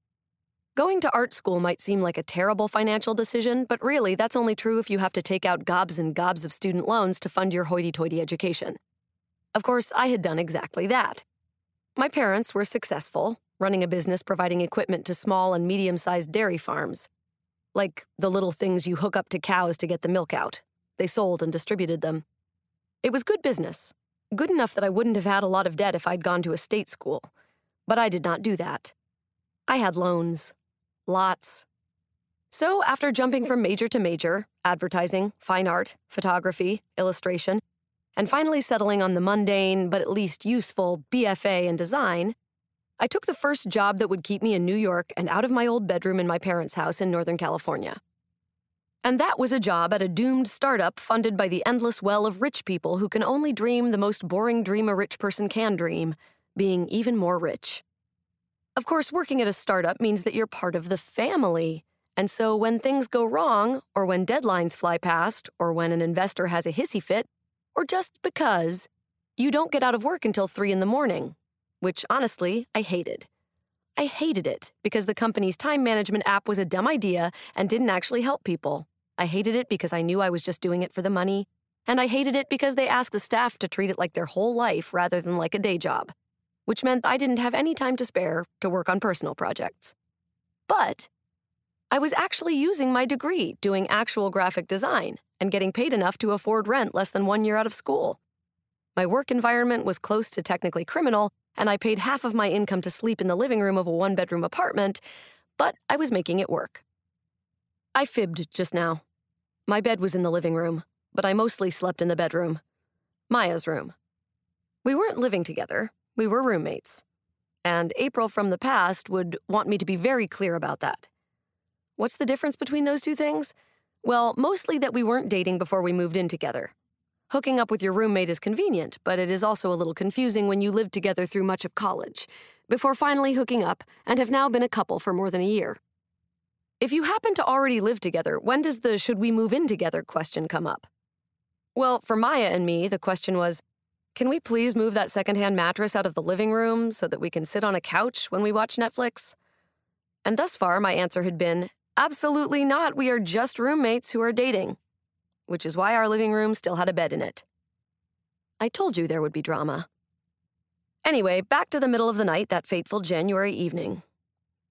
Going to art school might seem like a terrible financial decision, but really that's only true if you have to take out gobs and gobs of student loans to fund your hoity-toity education. Of course, I had done exactly that. My parents were successful, running a business providing equipment to small and medium-sized dairy farms like the little things you hook up to cows to get the milk out. They sold and distributed them. It was good business, good enough that I wouldn't have had a lot of debt if I'd gone to a state school. But I did not do that. I had loans. Lots. So, after jumping from major to major advertising, fine art, photography, illustration and finally settling on the mundane but at least useful BFA in design, I took the first job that would keep me in New York and out of my old bedroom in my parents' house in Northern California. And that was a job at a doomed startup funded by the endless well of rich people who can only dream the most boring dream a rich person can dream being even more rich. Of course, working at a startup means that you're part of the family. And so when things go wrong, or when deadlines fly past, or when an investor has a hissy fit, or just because, you don't get out of work until 3 in the morning, which honestly, I hated. I hated it because the company's time management app was a dumb idea and didn't actually help people. I hated it because I knew I was just doing it for the money. And I hated it because they asked the staff to treat it like their whole life rather than like a day job, which meant I didn't have any time to spare to work on personal projects. But I was actually using my degree doing actual graphic design and getting paid enough to afford rent less than one year out of school. My work environment was close to technically criminal, and I paid half of my income to sleep in the living room of a one bedroom apartment, but I was making it work. I fibbed just now. My bed was in the living room, but I mostly slept in the bedroom. Maya's room. We weren't living together, we were roommates. And April from the past would want me to be very clear about that. What's the difference between those two things? Well, mostly that we weren't dating before we moved in together. Hooking up with your roommate is convenient, but it is also a little confusing when you lived together through much of college, before finally hooking up and have now been a couple for more than a year. If you happen to already live together, when does the should we move in together question come up? Well, for Maya and me, the question was can we please move that secondhand mattress out of the living room so that we can sit on a couch when we watch Netflix? And thus far, my answer had been absolutely not. We are just roommates who are dating which is why our living room still had a bed in it. I told you there would be drama. Anyway, back to the middle of the night that fateful January evening.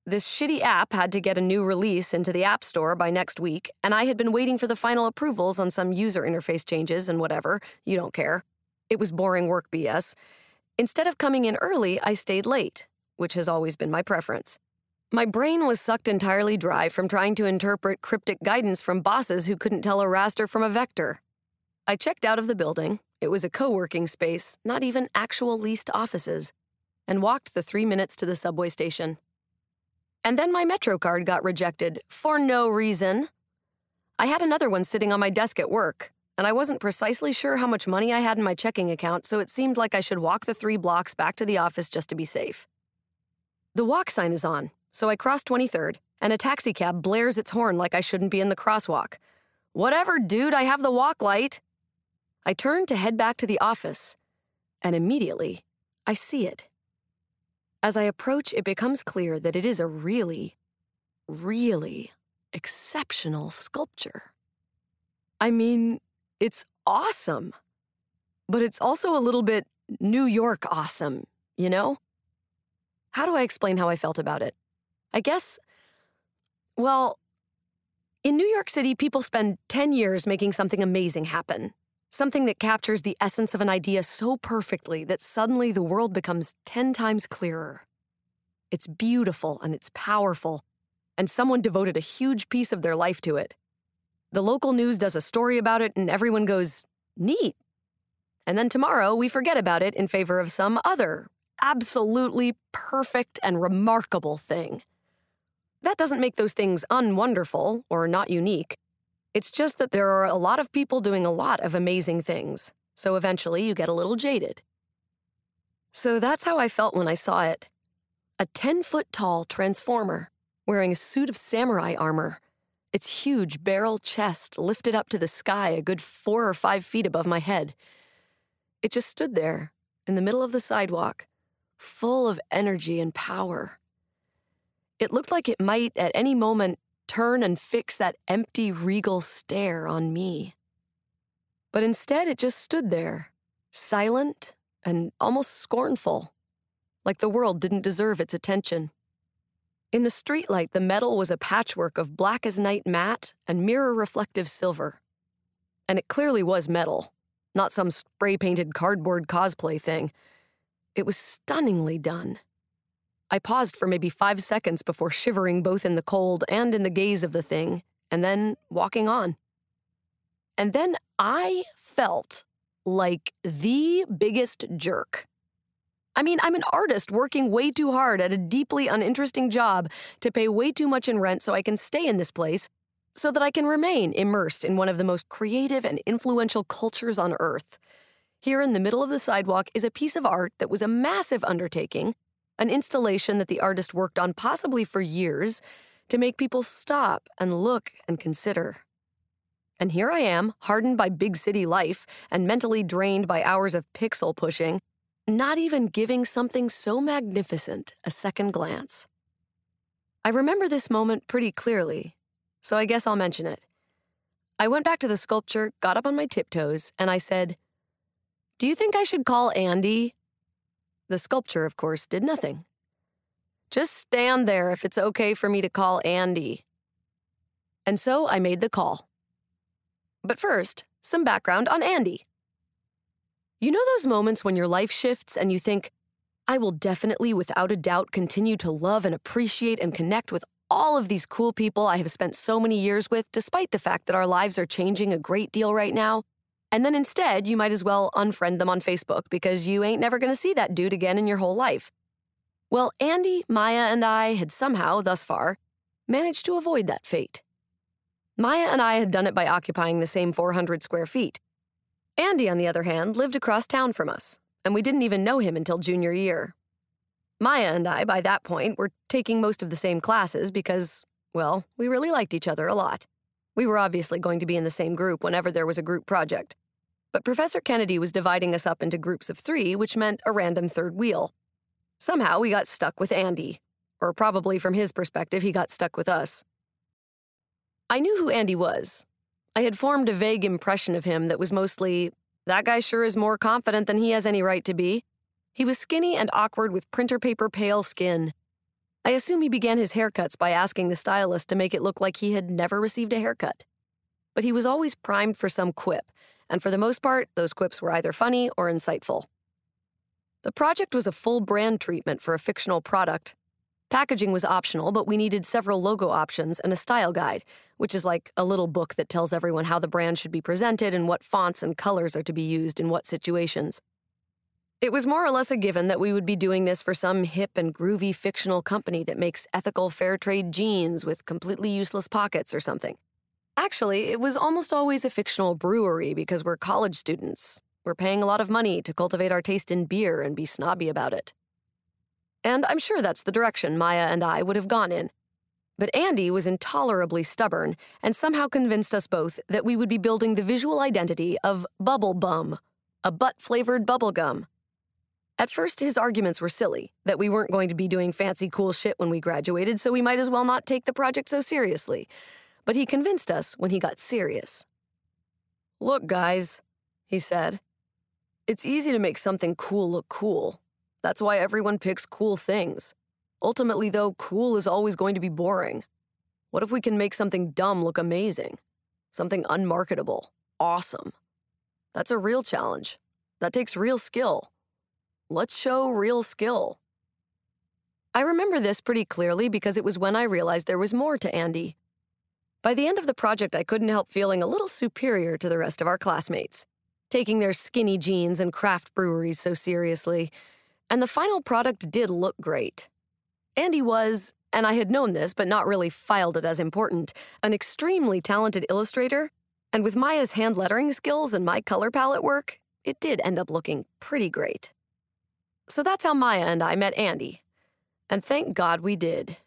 This shitty app had to get a new release into the App Store by next week, and I had been waiting for the final approvals on some user interface changes and whatever. You don't care. It was boring work BS. Instead of coming in early, I stayed late, which has always been my preference. My brain was sucked entirely dry from trying to interpret cryptic guidance from bosses who couldn't tell a raster from a vector. I checked out of the building. It was a co working space, not even actual leased offices, and walked the three minutes to the subway station. And then my Metro card got rejected for no reason. I had another one sitting on my desk at work, and I wasn't precisely sure how much money I had in my checking account, so it seemed like I should walk the three blocks back to the office just to be safe. The walk sign is on, so I cross 23rd, and a taxicab blares its horn like I shouldn't be in the crosswalk. Whatever, dude, I have the walk light. I turn to head back to the office, and immediately I see it. As I approach, it becomes clear that it is a really, really exceptional sculpture. I mean, it's awesome, but it's also a little bit New York awesome, you know? How do I explain how I felt about it? I guess, well, in New York City, people spend 10 years making something amazing happen. Something that captures the essence of an idea so perfectly that suddenly the world becomes 10 times clearer. It's beautiful and it's powerful, and someone devoted a huge piece of their life to it. The local news does a story about it, and everyone goes, neat. And then tomorrow, we forget about it in favor of some other, absolutely perfect and remarkable thing. That doesn't make those things unwonderful or not unique. It's just that there are a lot of people doing a lot of amazing things, so eventually you get a little jaded. So that's how I felt when I saw it. A 10 foot tall transformer wearing a suit of samurai armor, its huge barrel chest lifted up to the sky a good four or five feet above my head. It just stood there in the middle of the sidewalk, full of energy and power. It looked like it might, at any moment, turn and fix that empty, regal stare on me. But instead, it just stood there, silent and almost scornful, like the world didn't deserve its attention. In the streetlight, the metal was a patchwork of black as night matte and mirror reflective silver. And it clearly was metal, not some spray painted cardboard cosplay thing. It was stunningly done. I paused for maybe five seconds before shivering both in the cold and in the gaze of the thing, and then walking on. And then I felt like the biggest jerk. I mean, I'm an artist working way too hard at a deeply uninteresting job to pay way too much in rent so I can stay in this place, so that I can remain immersed in one of the most creative and influential cultures on earth. Here in the middle of the sidewalk is a piece of art that was a massive undertaking, an installation that the artist worked on possibly for years to make people stop and look and consider. And here I am, hardened by big city life and mentally drained by hours of pixel pushing not even giving something so magnificent a second glance. I remember this moment pretty clearly, so I guess I'll mention it. I went back to the sculpture, got up on my tiptoes, and I said, Do you think I should call Andy? The sculpture, of course, did nothing. Just stand there if it's okay for me to call Andy. And so I made the call. But first, some background on Andy. You know those moments when your life shifts and you think, I will definitely, without a doubt, continue to love and appreciate and connect with all of these cool people I have spent so many years with, despite the fact that our lives are changing a great deal right now. And then instead, you might as well unfriend them on Facebook because you ain't never gonna see that dude again in your whole life. Well, Andy, Maya, and I had somehow, thus far, managed to avoid that fate. Maya and I had done it by occupying the same 400 square feet. Andy, on the other hand, lived across town from us, and we didn't even know him until junior year. Maya and I, by that point, were taking most of the same classes because, well, we really liked each other a lot. We were obviously going to be in the same group whenever there was a group project. But Professor Kennedy was dividing us up into groups of three, which meant a random third wheel. Somehow we got stuck with Andy. Or probably from his perspective, he got stuck with us. I knew who Andy was, I had formed a vague impression of him that was mostly, that guy sure is more confident than he has any right to be. He was skinny and awkward with printer paper pale skin. I assume he began his haircuts by asking the stylist to make it look like he had never received a haircut. But he was always primed for some quip, and for the most part, those quips were either funny or insightful. The project was a full brand treatment for a fictional product, Packaging was optional, but we needed several logo options and a style guide, which is like a little book that tells everyone how the brand should be presented and what fonts and colors are to be used in what situations. It was more or less a given that we would be doing this for some hip and groovy fictional company that makes ethical fair trade jeans with completely useless pockets or something. Actually, it was almost always a fictional brewery because we're college students. We're paying a lot of money to cultivate our taste in beer and be snobby about it and I'm sure that's the direction Maya and I would have gone in. But Andy was intolerably stubborn and somehow convinced us both that we would be building the visual identity of Bubble Bum, a butt flavored bubblegum. At first, his arguments were silly, that we weren't going to be doing fancy cool shit when we graduated, so we might as well not take the project so seriously. But he convinced us when he got serious. Look, guys, he said, it's easy to make something cool look cool. That's why everyone picks cool things. Ultimately, though, cool is always going to be boring. What if we can make something dumb look amazing? Something unmarketable, awesome. That's a real challenge. That takes real skill. Let's show real skill. I remember this pretty clearly because it was when I realized there was more to Andy. By the end of the project, I couldn't help feeling a little superior to the rest of our classmates, taking their skinny jeans and craft breweries so seriously and the final product did look great. Andy was, and I had known this but not really filed it as important, an extremely talented illustrator, and with Maya's hand lettering skills and my color palette work, it did end up looking pretty great. So that's how Maya and I met Andy. And thank God we did.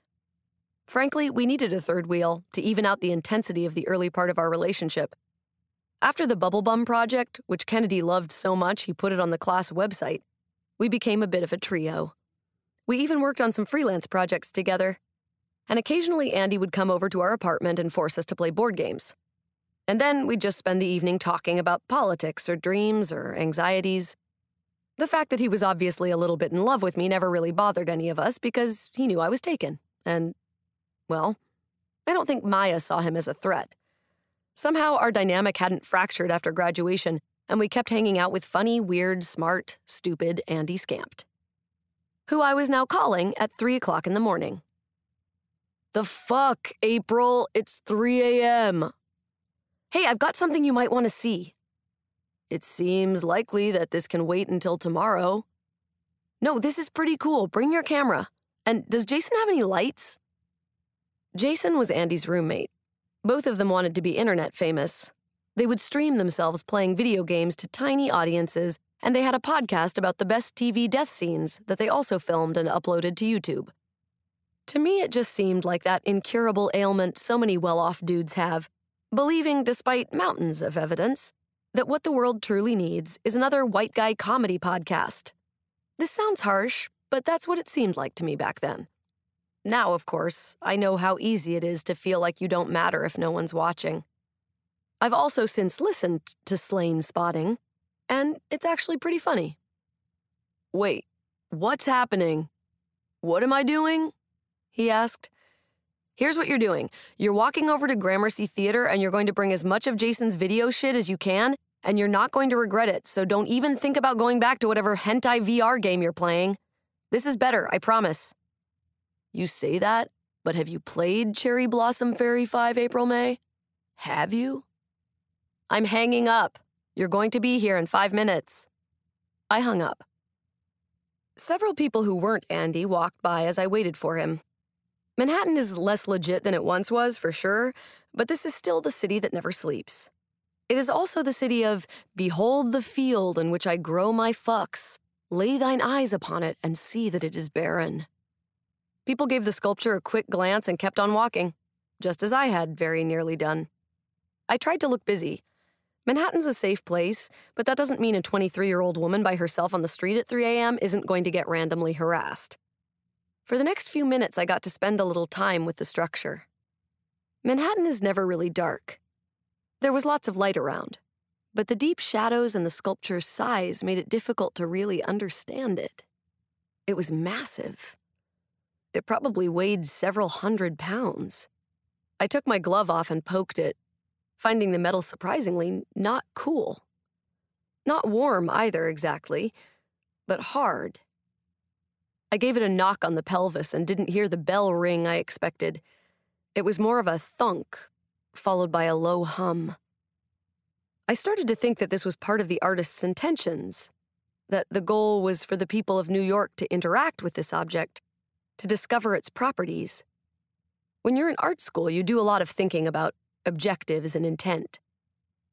Frankly, we needed a third wheel to even out the intensity of the early part of our relationship. After the Bubble Bum project, which Kennedy loved so much he put it on the class website, we became a bit of a trio. We even worked on some freelance projects together. And occasionally, Andy would come over to our apartment and force us to play board games. And then we'd just spend the evening talking about politics or dreams or anxieties. The fact that he was obviously a little bit in love with me never really bothered any of us because he knew I was taken. And, well, I don't think Maya saw him as a threat. Somehow our dynamic hadn't fractured after graduation, and we kept hanging out with funny, weird, smart, stupid Andy Skampt, who I was now calling at 3 o'clock in the morning. The fuck, April? It's 3 a.m. Hey, I've got something you might want to see. It seems likely that this can wait until tomorrow. No, this is pretty cool. Bring your camera. And does Jason have any lights? Jason was Andy's roommate. Both of them wanted to be internet famous. They would stream themselves playing video games to tiny audiences, and they had a podcast about the best TV death scenes that they also filmed and uploaded to YouTube. To me, it just seemed like that incurable ailment so many well off dudes have, believing, despite mountains of evidence, that what the world truly needs is another white guy comedy podcast. This sounds harsh, but that's what it seemed like to me back then. Now, of course, I know how easy it is to feel like you don't matter if no one's watching. I've also since listened to Slain Spotting, and it's actually pretty funny. Wait, what's happening? What am I doing? He asked. Here's what you're doing you're walking over to Gramercy Theater and you're going to bring as much of Jason's video shit as you can, and you're not going to regret it, so don't even think about going back to whatever hentai VR game you're playing. This is better, I promise. You say that, but have you played Cherry Blossom Fairy 5 April May? Have you? I'm hanging up. You're going to be here in five minutes. I hung up. Several people who weren't Andy walked by as I waited for him. Manhattan is less legit than it once was, for sure, but this is still the city that never sleeps. It is also the city of Behold the field in which I grow my fucks. Lay thine eyes upon it and see that it is barren. People gave the sculpture a quick glance and kept on walking, just as I had very nearly done. I tried to look busy. Manhattan's a safe place, but that doesn't mean a 23 year old woman by herself on the street at 3 a.m. isn't going to get randomly harassed. For the next few minutes, I got to spend a little time with the structure. Manhattan is never really dark. There was lots of light around, but the deep shadows and the sculpture's size made it difficult to really understand it. It was massive. It probably weighed several hundred pounds. I took my glove off and poked it, finding the metal surprisingly not cool. Not warm either, exactly, but hard. I gave it a knock on the pelvis and didn't hear the bell ring I expected. It was more of a thunk, followed by a low hum. I started to think that this was part of the artist's intentions, that the goal was for the people of New York to interact with this object, to discover its properties. When you're in art school, you do a lot of thinking about objectives and intent.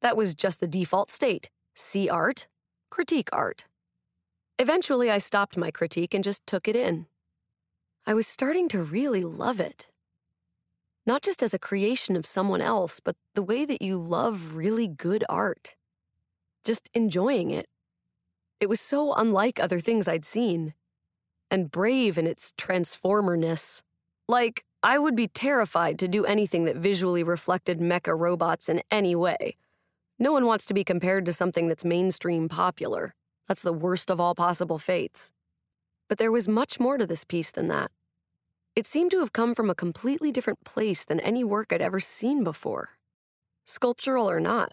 That was just the default state see art, critique art. Eventually, I stopped my critique and just took it in. I was starting to really love it not just as a creation of someone else, but the way that you love really good art. Just enjoying it. It was so unlike other things I'd seen, and brave in its transformerness. Like, I would be terrified to do anything that visually reflected mecha robots in any way. No one wants to be compared to something that's mainstream popular. That's the worst of all possible fates. But there was much more to this piece than that. It seemed to have come from a completely different place than any work I'd ever seen before. Sculptural or not,